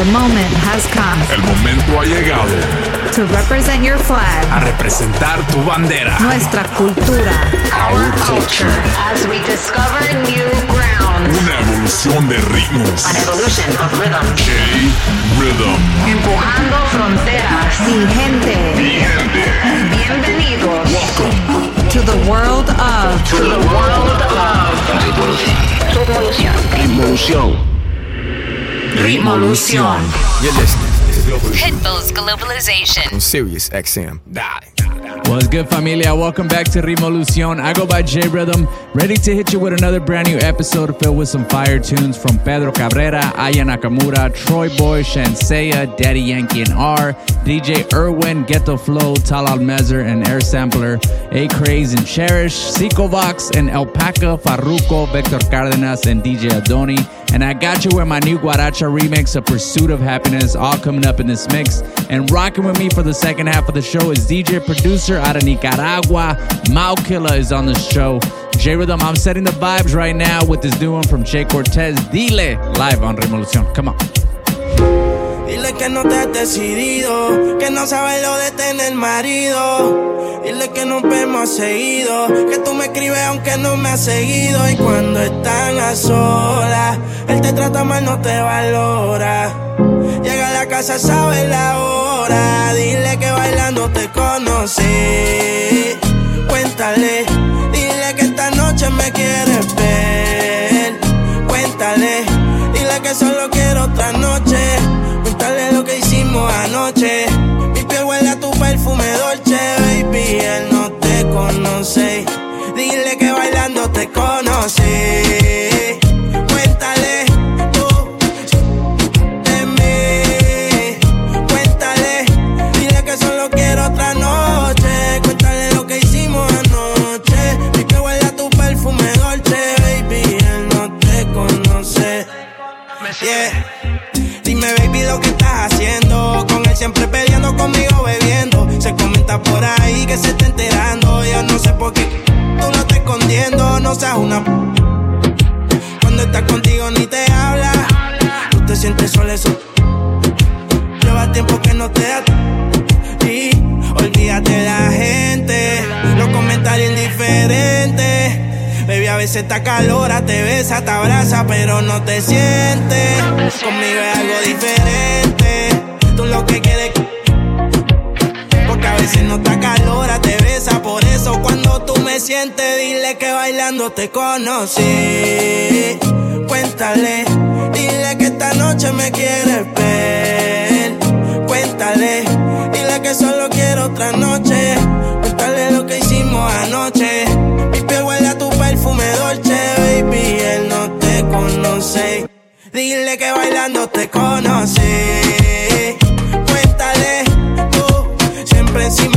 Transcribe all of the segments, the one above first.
The moment has come. El momento ha llegado. To represent your flag. A representar tu bandera. Nuestra cultura. Our culture. As we discover new ground. Una evolución de ritmos. An evolution of rhythm. J-Rhythm. Empujando fronteras. Mi gente. Mi. Bienvenidos. Welcome. To the world of. To the world of. Revolución. Revolución. Ritmolución. You're listening Pitbull's Globalization. on Sirius XM. Die. What's good, familia? Welcome back to Ritmolución. I go by J Rhythm, ready to hit you with another brand new episode filled with some fire tunes from Pedro Cabrera, Aya Nakamura, TroyBoi, Shansea, Daddy Yankee and R, DJ Irwin, Ghetto Flow, Talal Mezer, and Air Sampler, A Craze and Cherish, Seco Vox, and Alpaca, Farruko, Victor Cardenas, and DJ Adoni. And I got you with my new Guaracha remix, A Pursuit of Happiness, all coming up in this mix. And rocking with me for the second half of the show is DJ producer out of Nicaragua, Mau Killa is on the show. J Rhythm, I'm setting the vibes right now with this new one from Jay Cortez, Dile, live on Revolucion. Come on. Dile que no te has decidido, que no sabes lo de tener marido. Dile que nos vemos seguido, que tú me escribes aunque no me has seguido. Y cuando están a solas, él te trata mal, no te valora. Llega a la casa, sabe la hora. Dile que bailando te conocí. Cuéntale, dile que esta noche me quieres ver. Cuéntale, dile que solo quiero otra noche. Cuéntale lo que hicimos anoche. Mi piel huele a tu perfume sientes sola, eso. Lleva tiempo que no te da. Y olvídate de la gente. Los comentarios indiferentes. Baby, a veces está calora, te besa, te abraza, pero no te sientes. Conmigo es algo diferente. Tú lo que quieres. Porque a veces no está calora, te besa. Por eso cuando tú me sientes, dile que bailando te conocí. Cuéntale, dile que esta noche me quieres ver. Cuéntale, dile que solo quiero otra noche. Cuéntale lo que hicimos anoche. Mi piel huele tu perfume dolce, baby. Él no te conoce. Dile que bailando te conocí. Cuéntale tú, siempre encima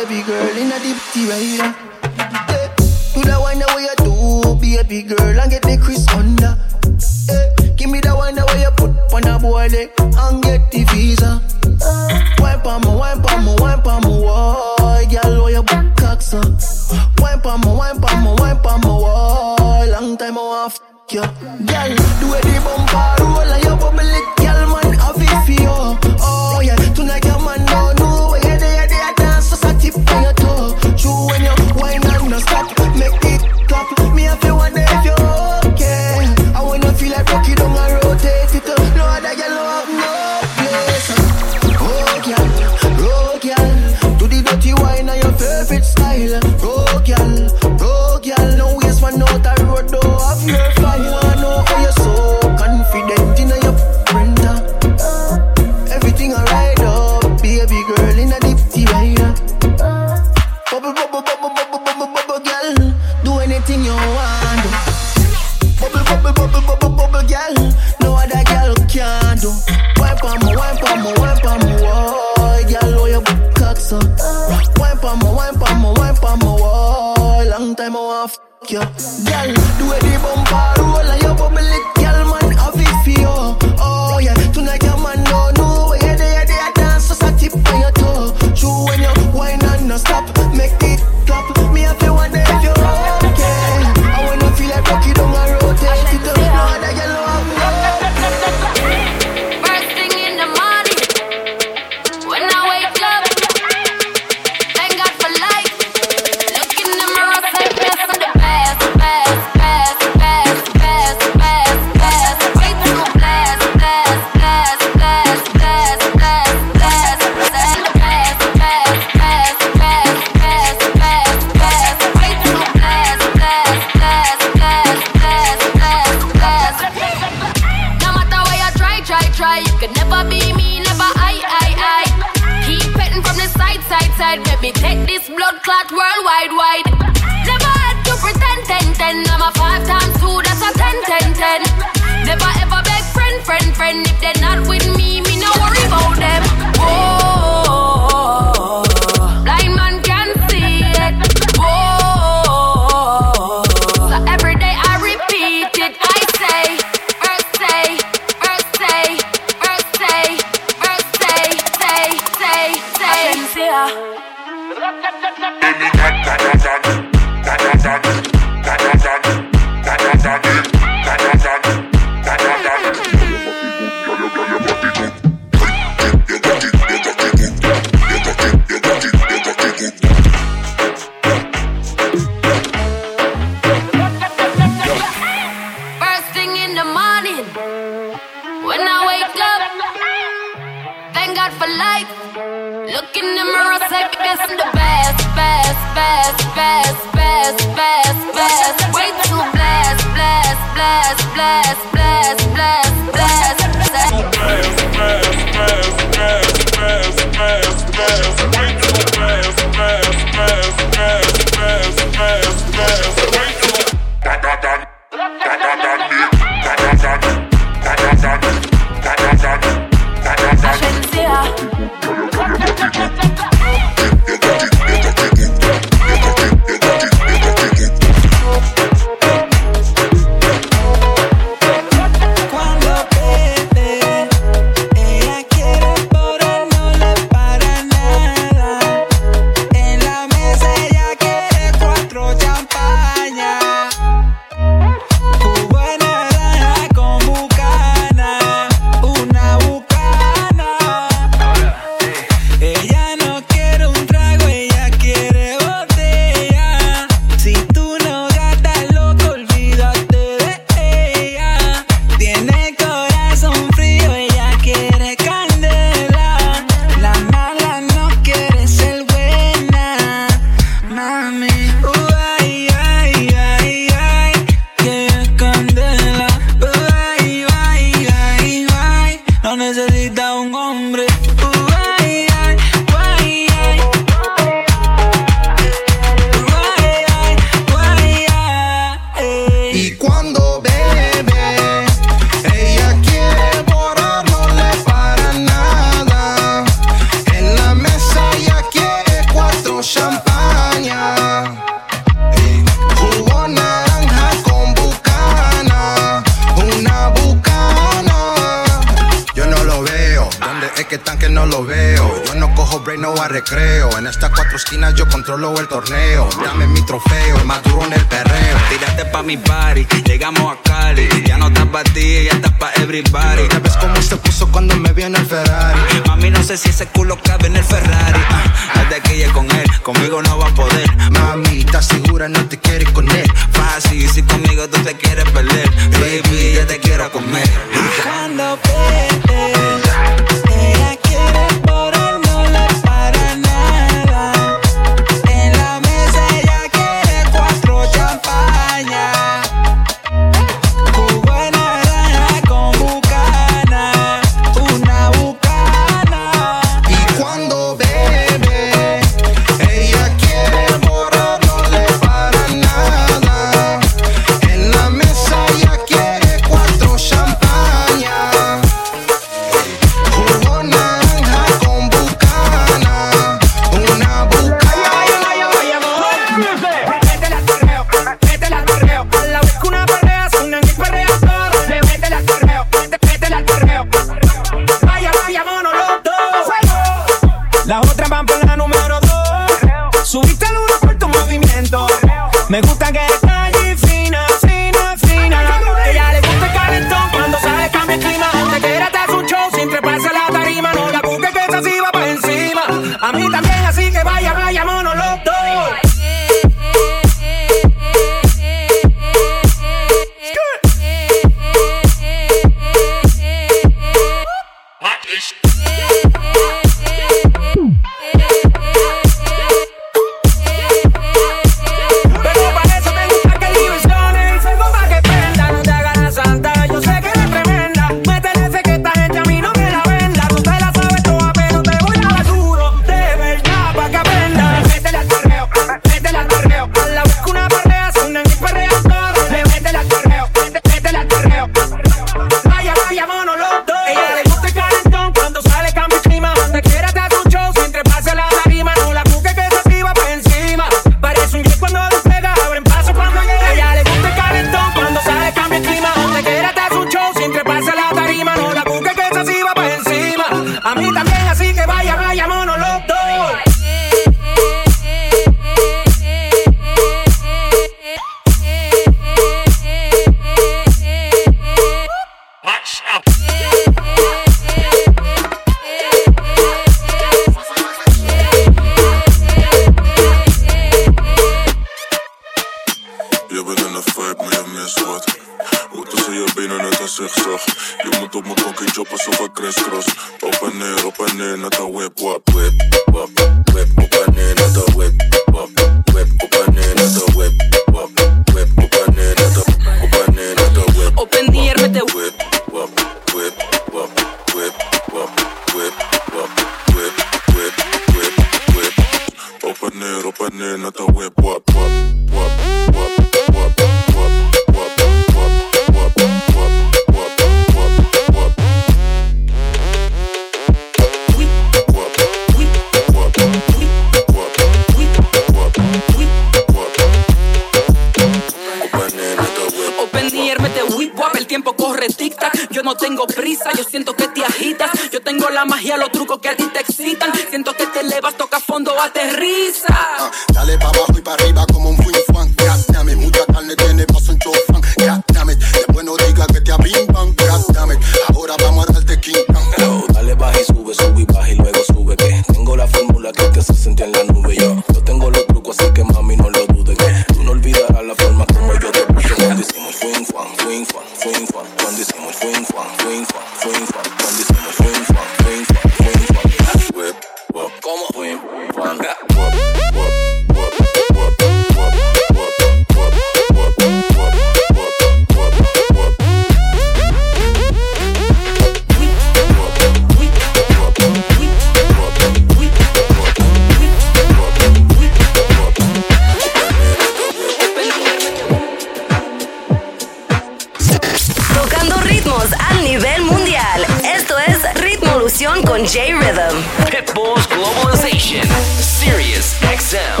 J Rhythm. Pitbull's Globalization, Sirius XM.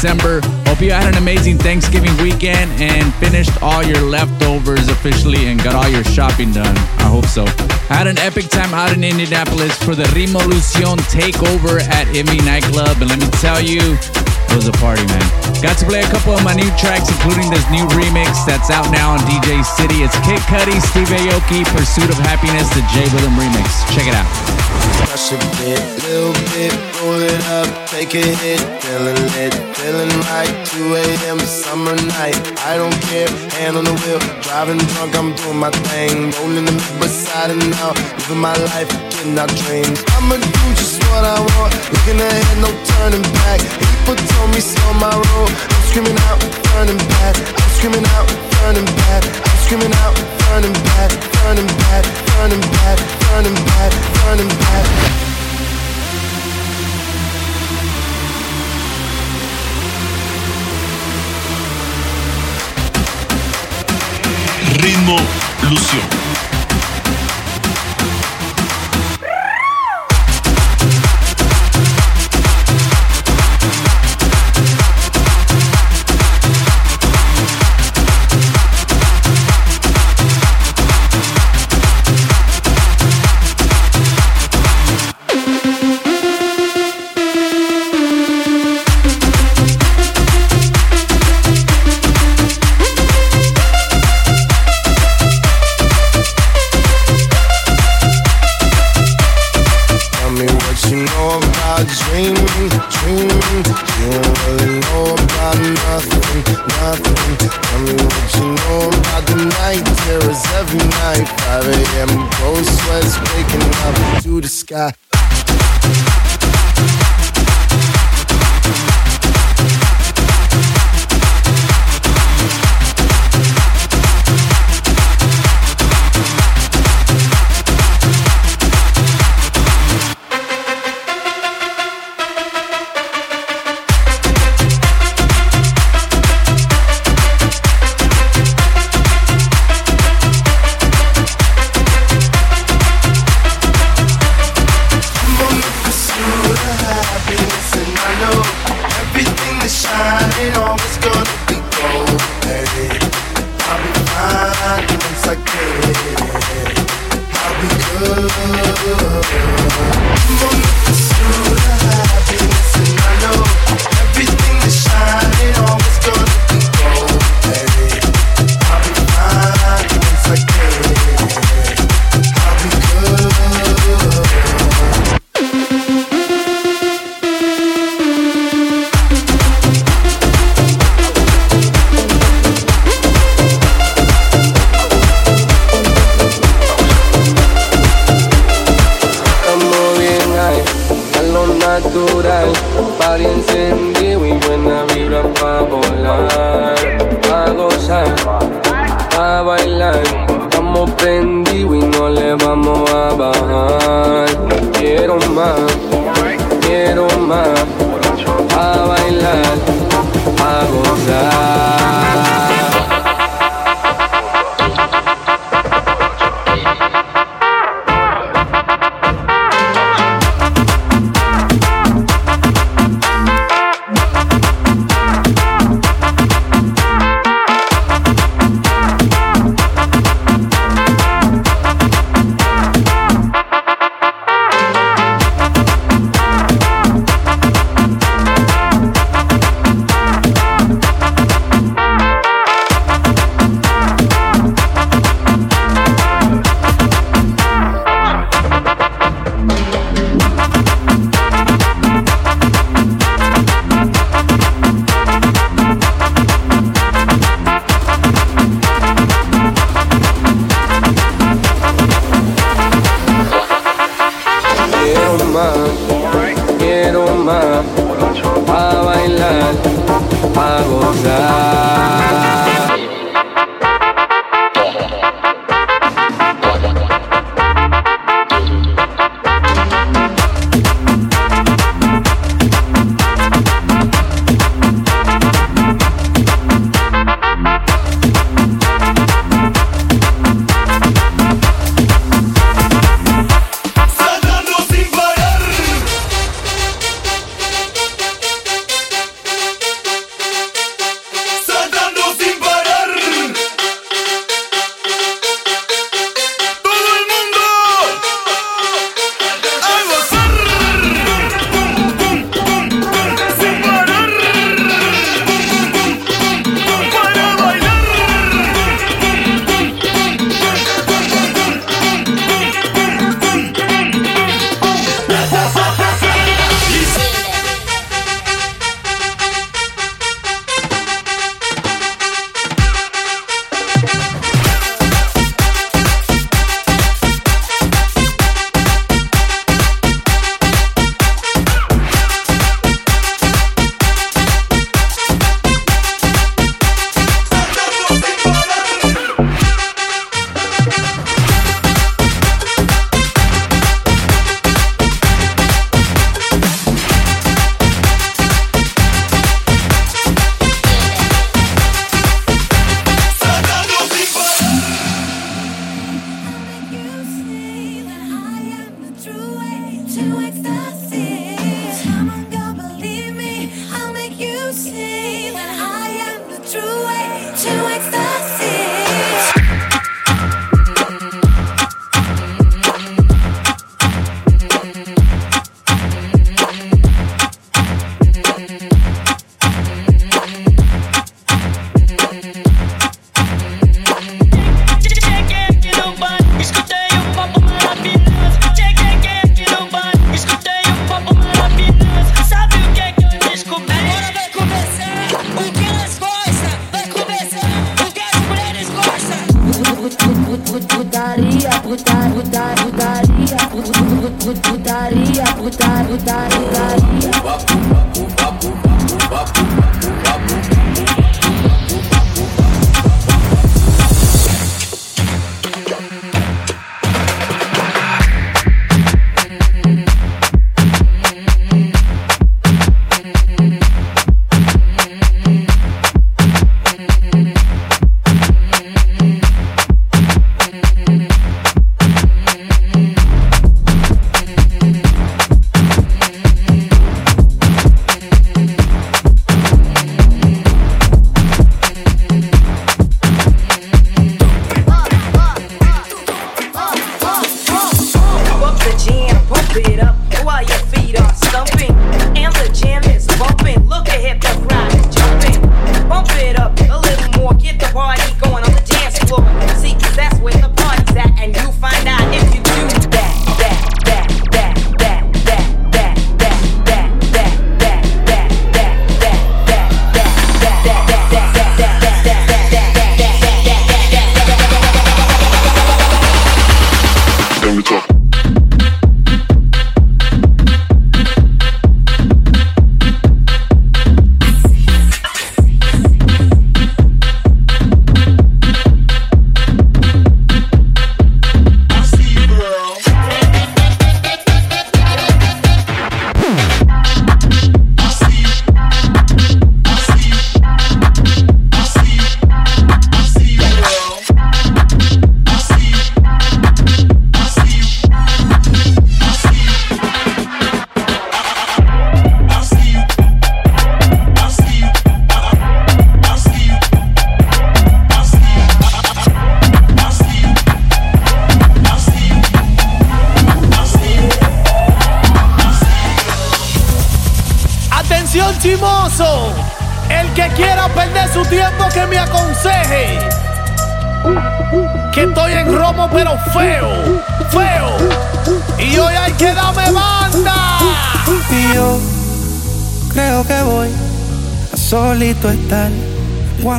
December. Hope you had an amazing Thanksgiving weekend and finished all your leftovers officially and got all your shopping done. I hope so. I had an epic time out in Indianapolis for the Revolucion takeover at Envy Nightclub, and let me tell you, it was a party, man. Got to play a couple of my new tracks, including this new remix that's out now on DJ City. It's Kid Cudi, Steve Aoki, Pursuit of Happiness, the J Rhythm remix. Check it out. Brush a bit, little bit, roll it up, take a hit, feeling lit, feeling right. 2 a.m. summer night, I don't care, hand on the wheel, driving drunk, I'm doing my thing, rolling the mid beside and out, living my life, getting our dreams. I'ma do just what I want, looking ahead, no turning back. People told me slow my road, I'm screaming out, turning back. I'm screaming out, a bailar, a gozar.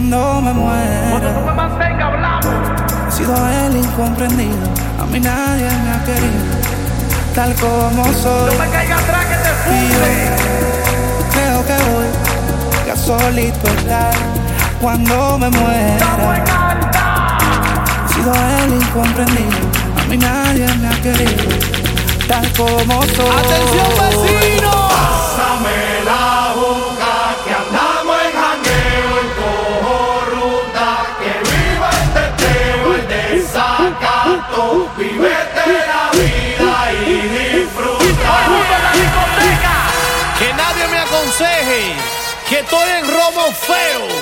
Cuando me muera. He sido el incomprendido, a mí nadie me ha querido, tal como soy. Y yo creo que voy a solito estar cuando me muera. He sido el incomprendido, a mí nadie me ha querido, tal como soy. ¡Atención, vecino! Pásame aconseje que estoy en feo, feo,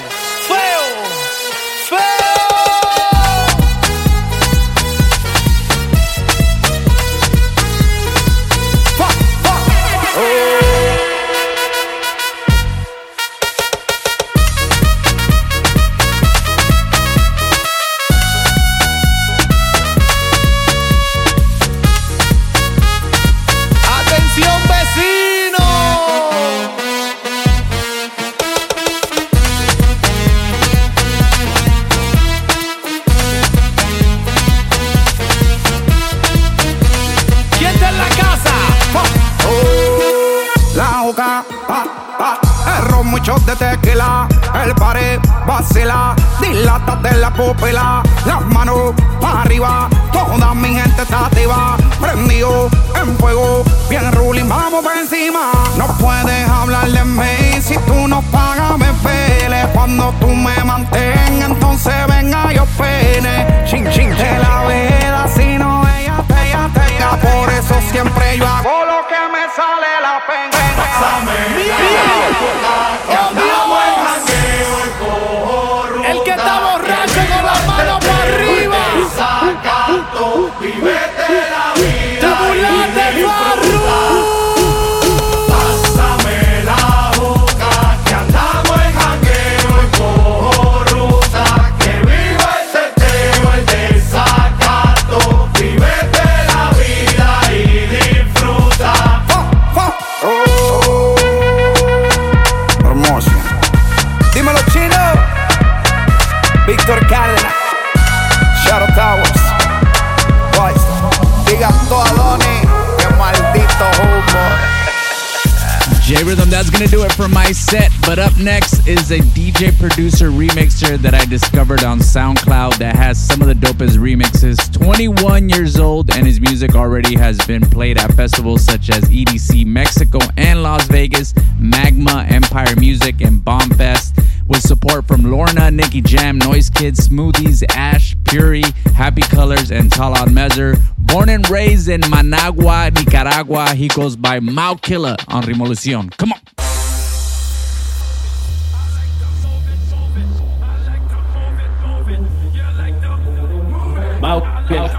J Rhythm, that's gonna do it for my set. But up next is a DJ producer remixer that I discovered on SoundCloud that has some of the dopest remixes. 21 years old, and his music already has been played at festivals such as EDC Mexico and Las Vegas, Magma, Empire Music, and Bombfest. With support from Lorna, Nicky Jam, Noise Kids, Smoothies, Ash, Puri, Happy Colors, and Talad Mezer. Born and raised in Managua, Nicaragua, he goes by Mau Killer on Ritmolución. Come on. Mau Move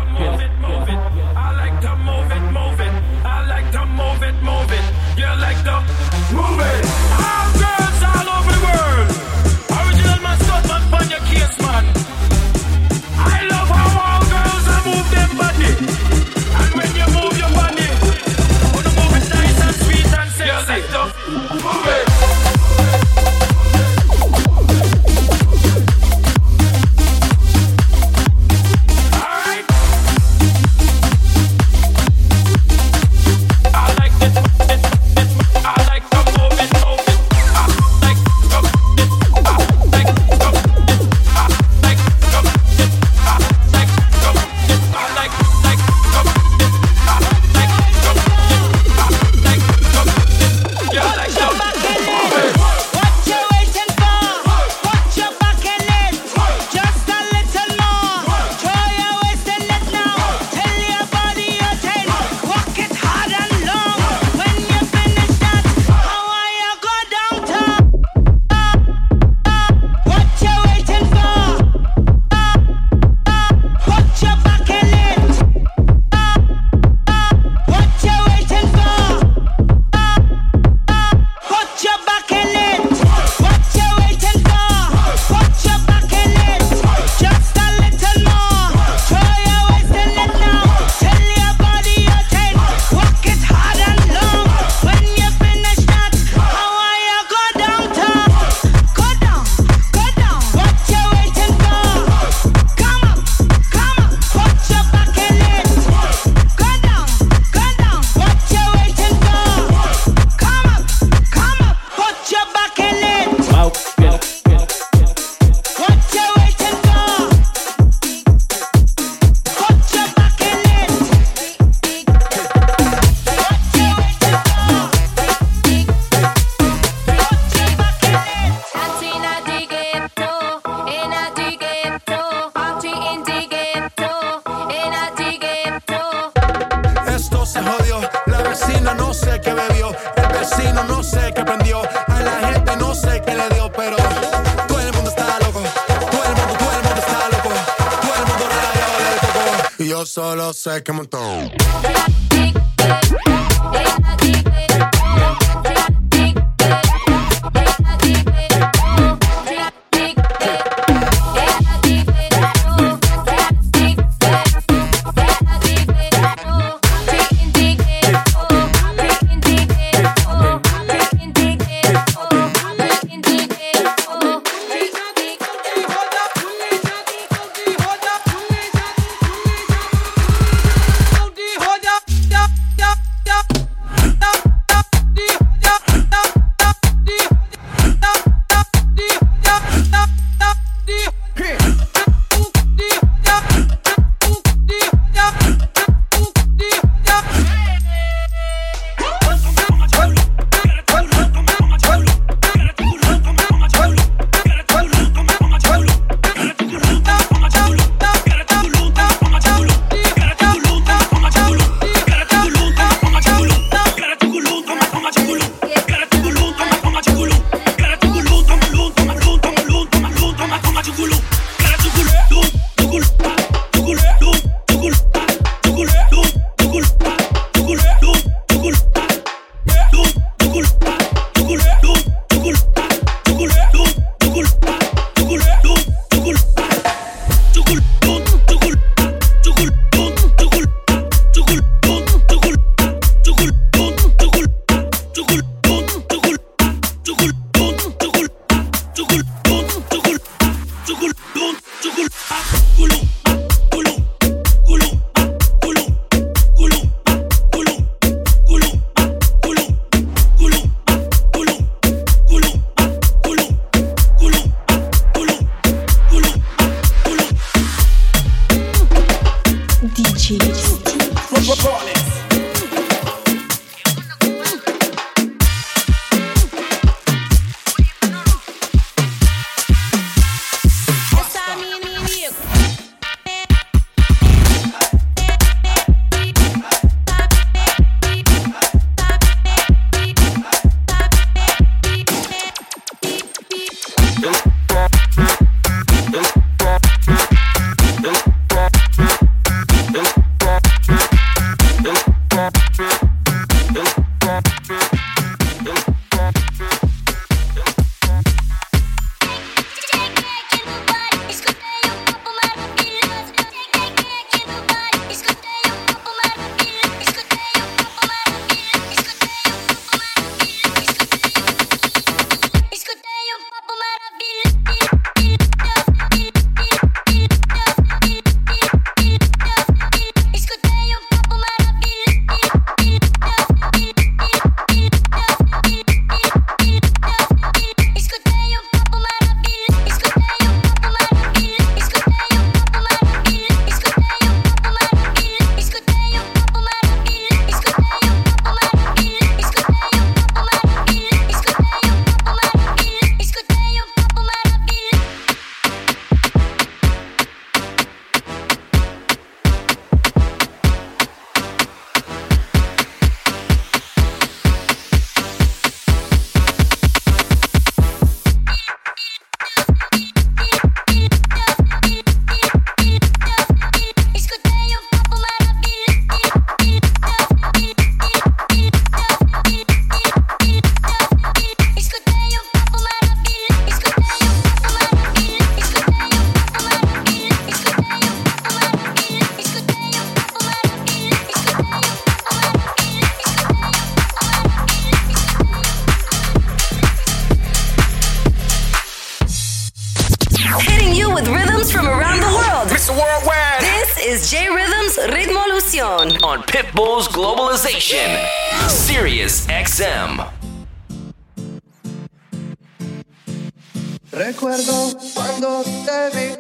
Recuerdo cuando te vi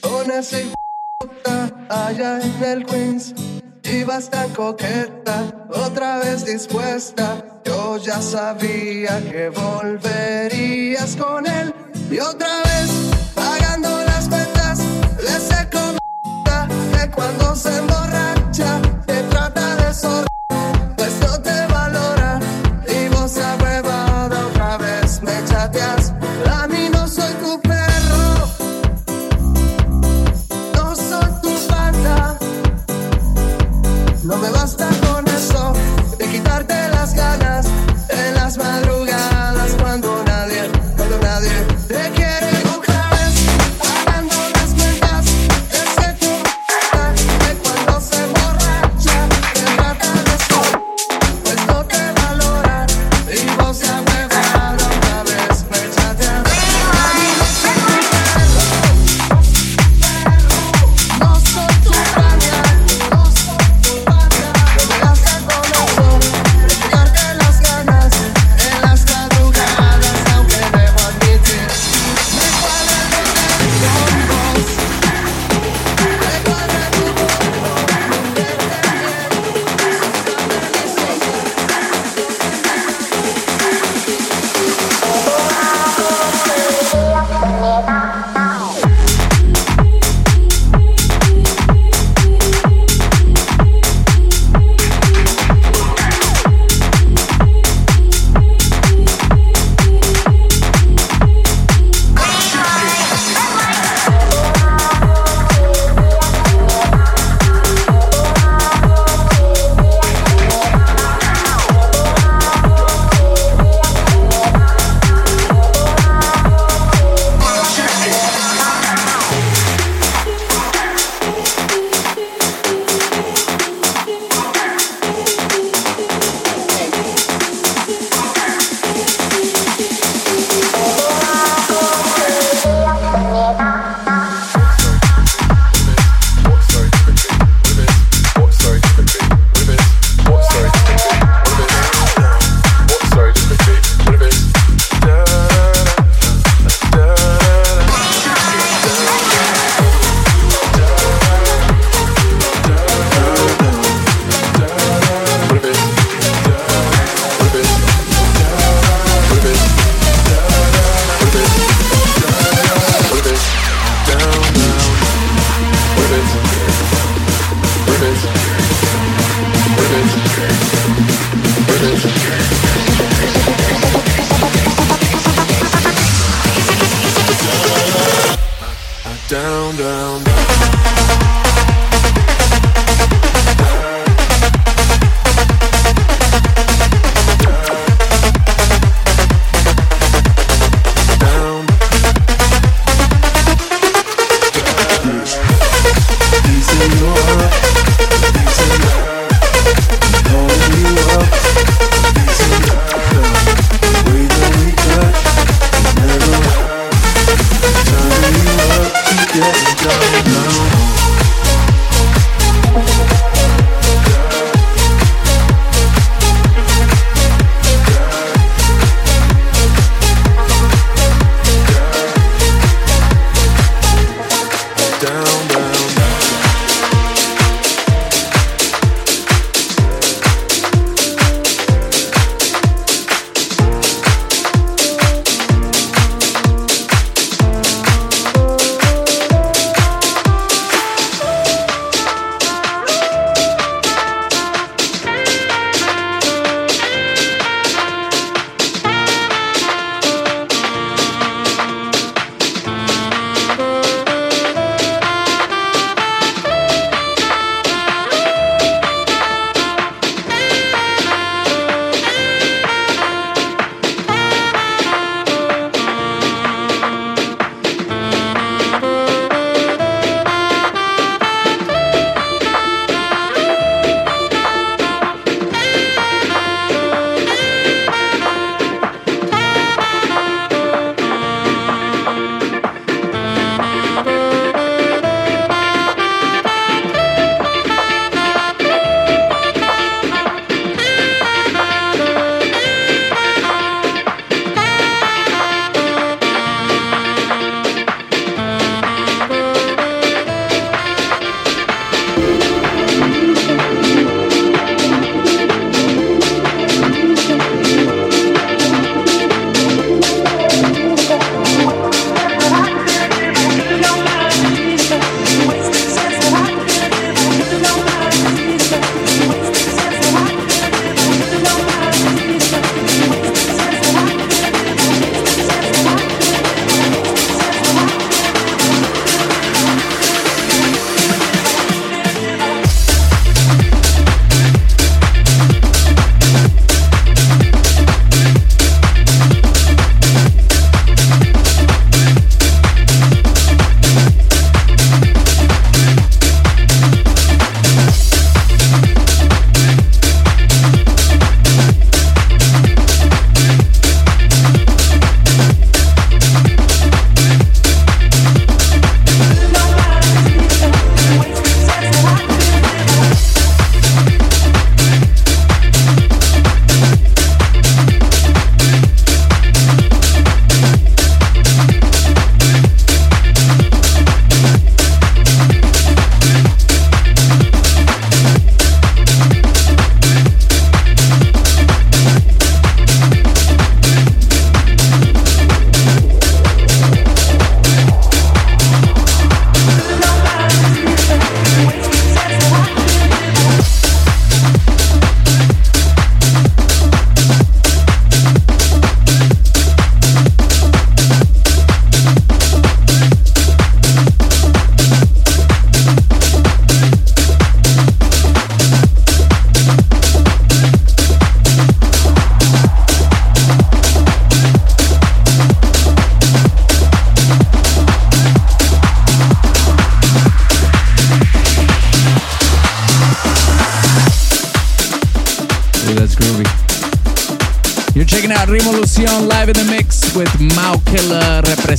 con ese puta allá en el Queens. Ibas tan coqueta, otra vez dispuesta. Yo ya sabía que volverías con él. Y otra vez, pagando las cuentas, le sé como que cuando se emborracha, te trata de zorra,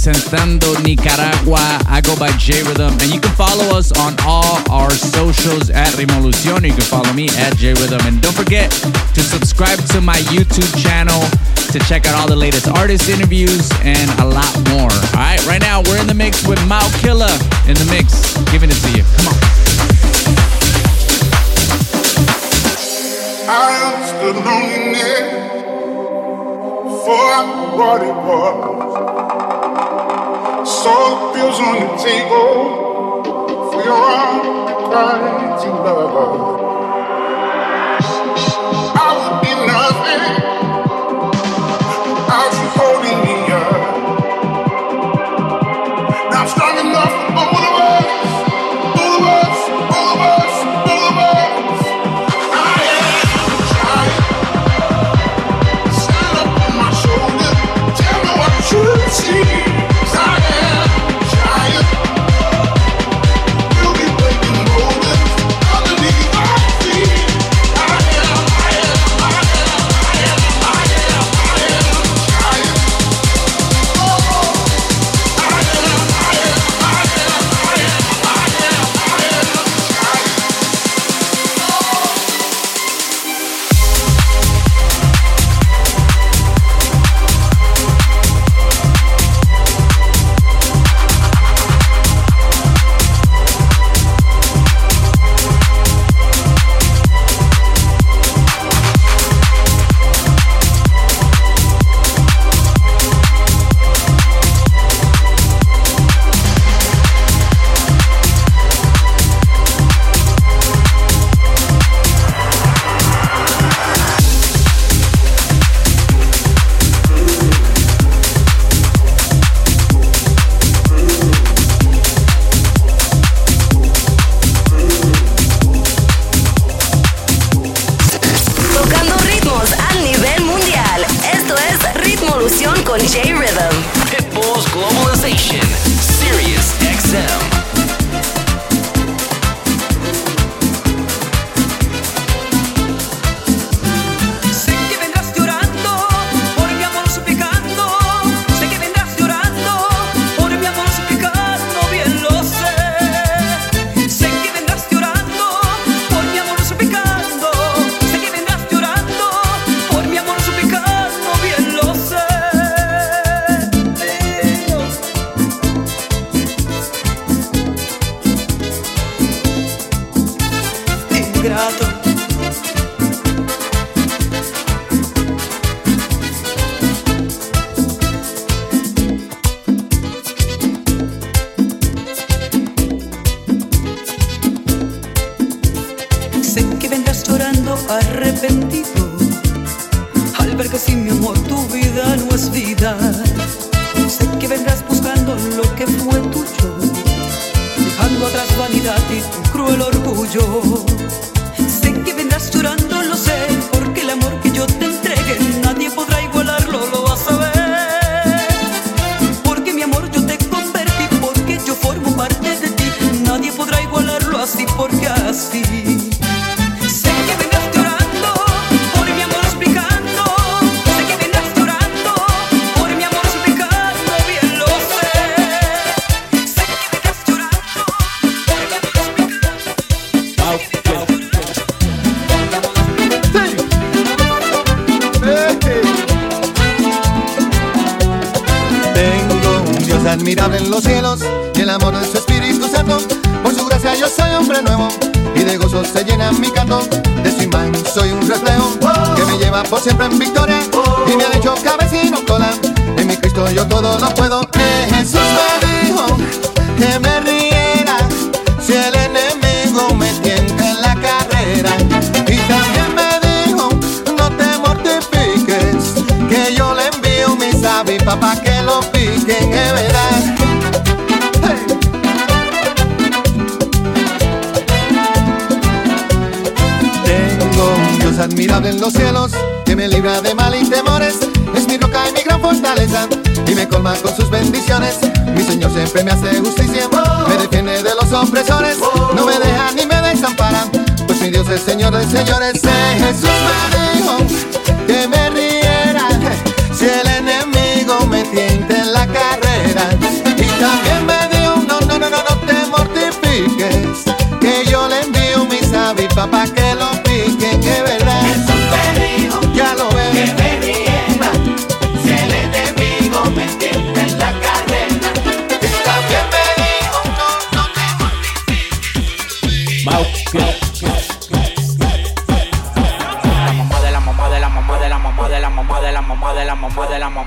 representando Nicaragua. I go by J Rhythm, and you can follow us on all our socials at Ritmolución. You can follow me at J Rhythm, and don't forget to subscribe to my YouTube channel to check out all the latest artist interviews and a lot more. All right, right now we're in the mix with Mau Killer in the mix, giving it to you. Come on. I understood loneliness before I what it was. Saw the on the table for your to love. Admirable en los cielos y el amor de su Espíritu Santo. Por su gracia yo soy hombre nuevo y de gozo se llena mi canto. De su imán soy un reflejo que me lleva por siempre en victoria y me ha hecho cabecino cola. En mi Cristo yo todo lo puedo. Eh, Jesús me dijo que me avis papá que lo piquen, es verdad. Tengo un Dios admirable en los cielos que me libra de mal y temores. Es mi roca y mi gran fortaleza y me colma con sus bendiciones. Mi Señor siempre me hace justicia, me defiende de los opresores. No me deja ni me desampara, pues mi Dios es Señor de señores. Eh, Jesús me pa' que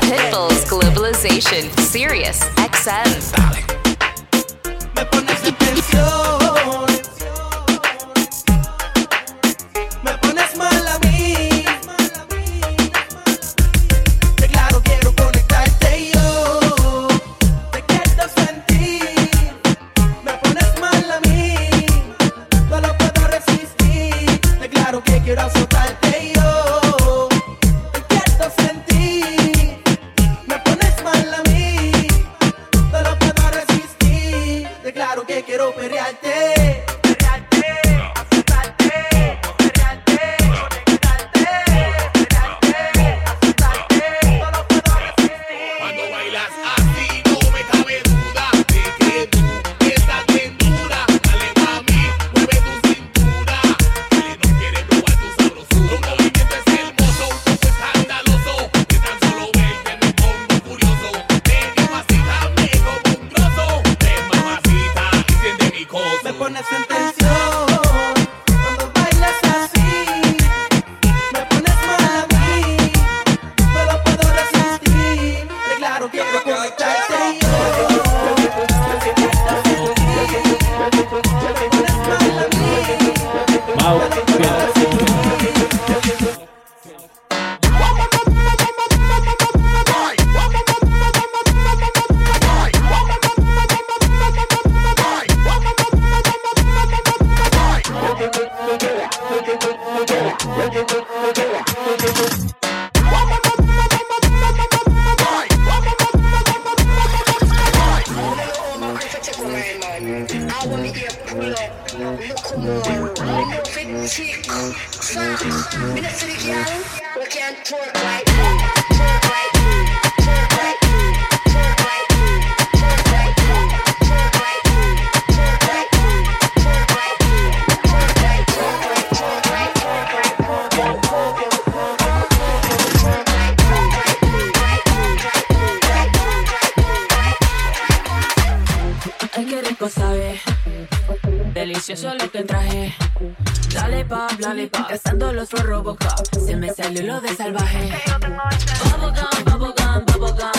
Pitbull's Globalization, Sirius XM. Sick, fuck, minute city we can't talk like que traje. Dale pa, dale pa, cazando los robocop. Se me salió lo de salvaje. Bubblegum, bubblegum, bubblegum.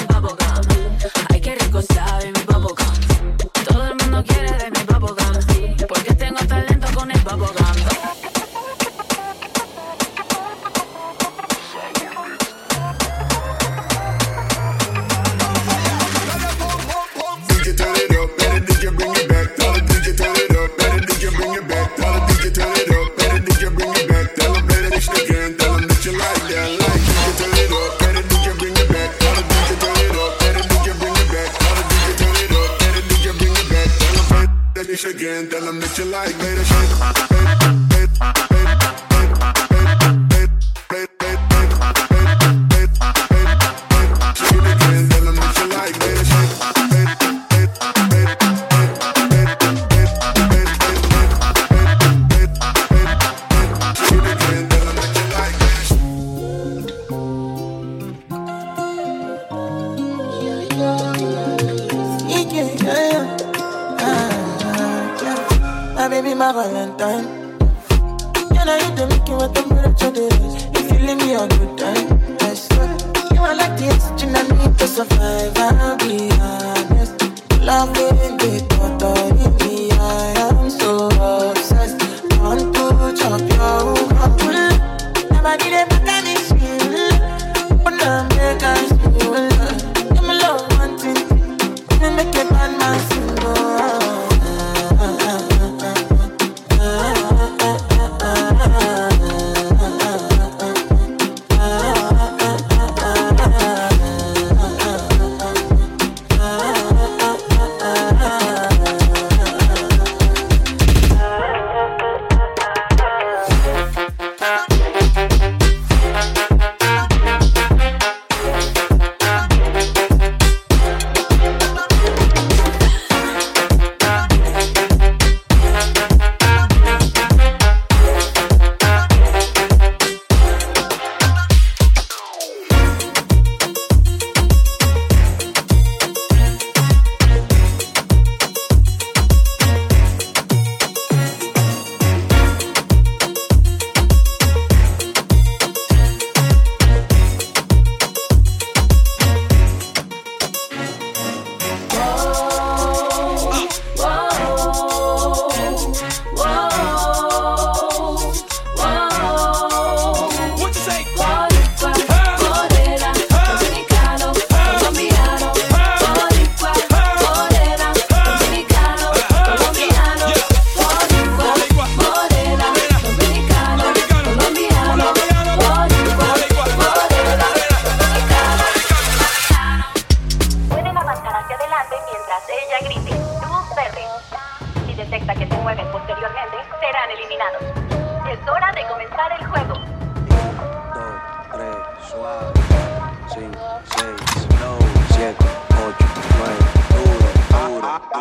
survive, I'll be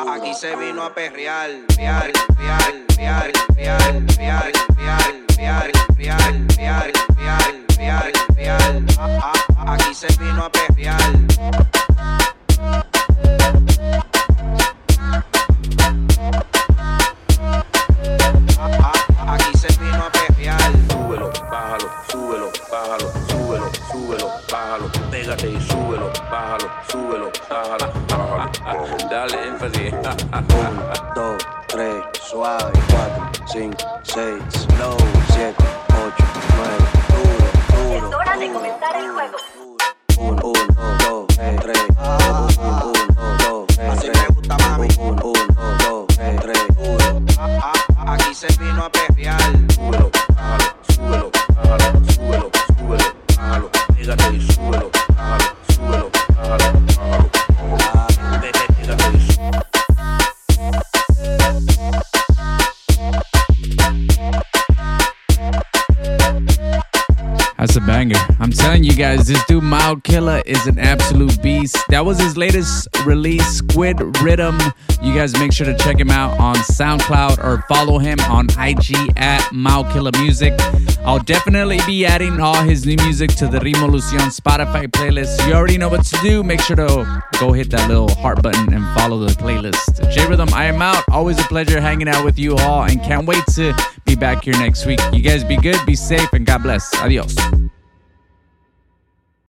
Aquí se vino a perrear, fiar, fiar, fiar, fiar, fiar, fiar, fiar, fiar, fiar, fiar, fiar, fiar. Aquí se vino a perrear. Killer is an absolute beast. That was his latest release, Squid Rhythm. You guys make sure to check him out on SoundCloud or follow him on IG at Mau Killer Music. I'll definitely be adding all his new music to the Ritmolución Spotify playlist. You already know what to do. Make sure to go hit that little heart button and follow the playlist. J Rhythm, I am out. Always a pleasure hanging out with you all and can't wait to be back here next week. You guys be good, be safe, and God bless. Adios.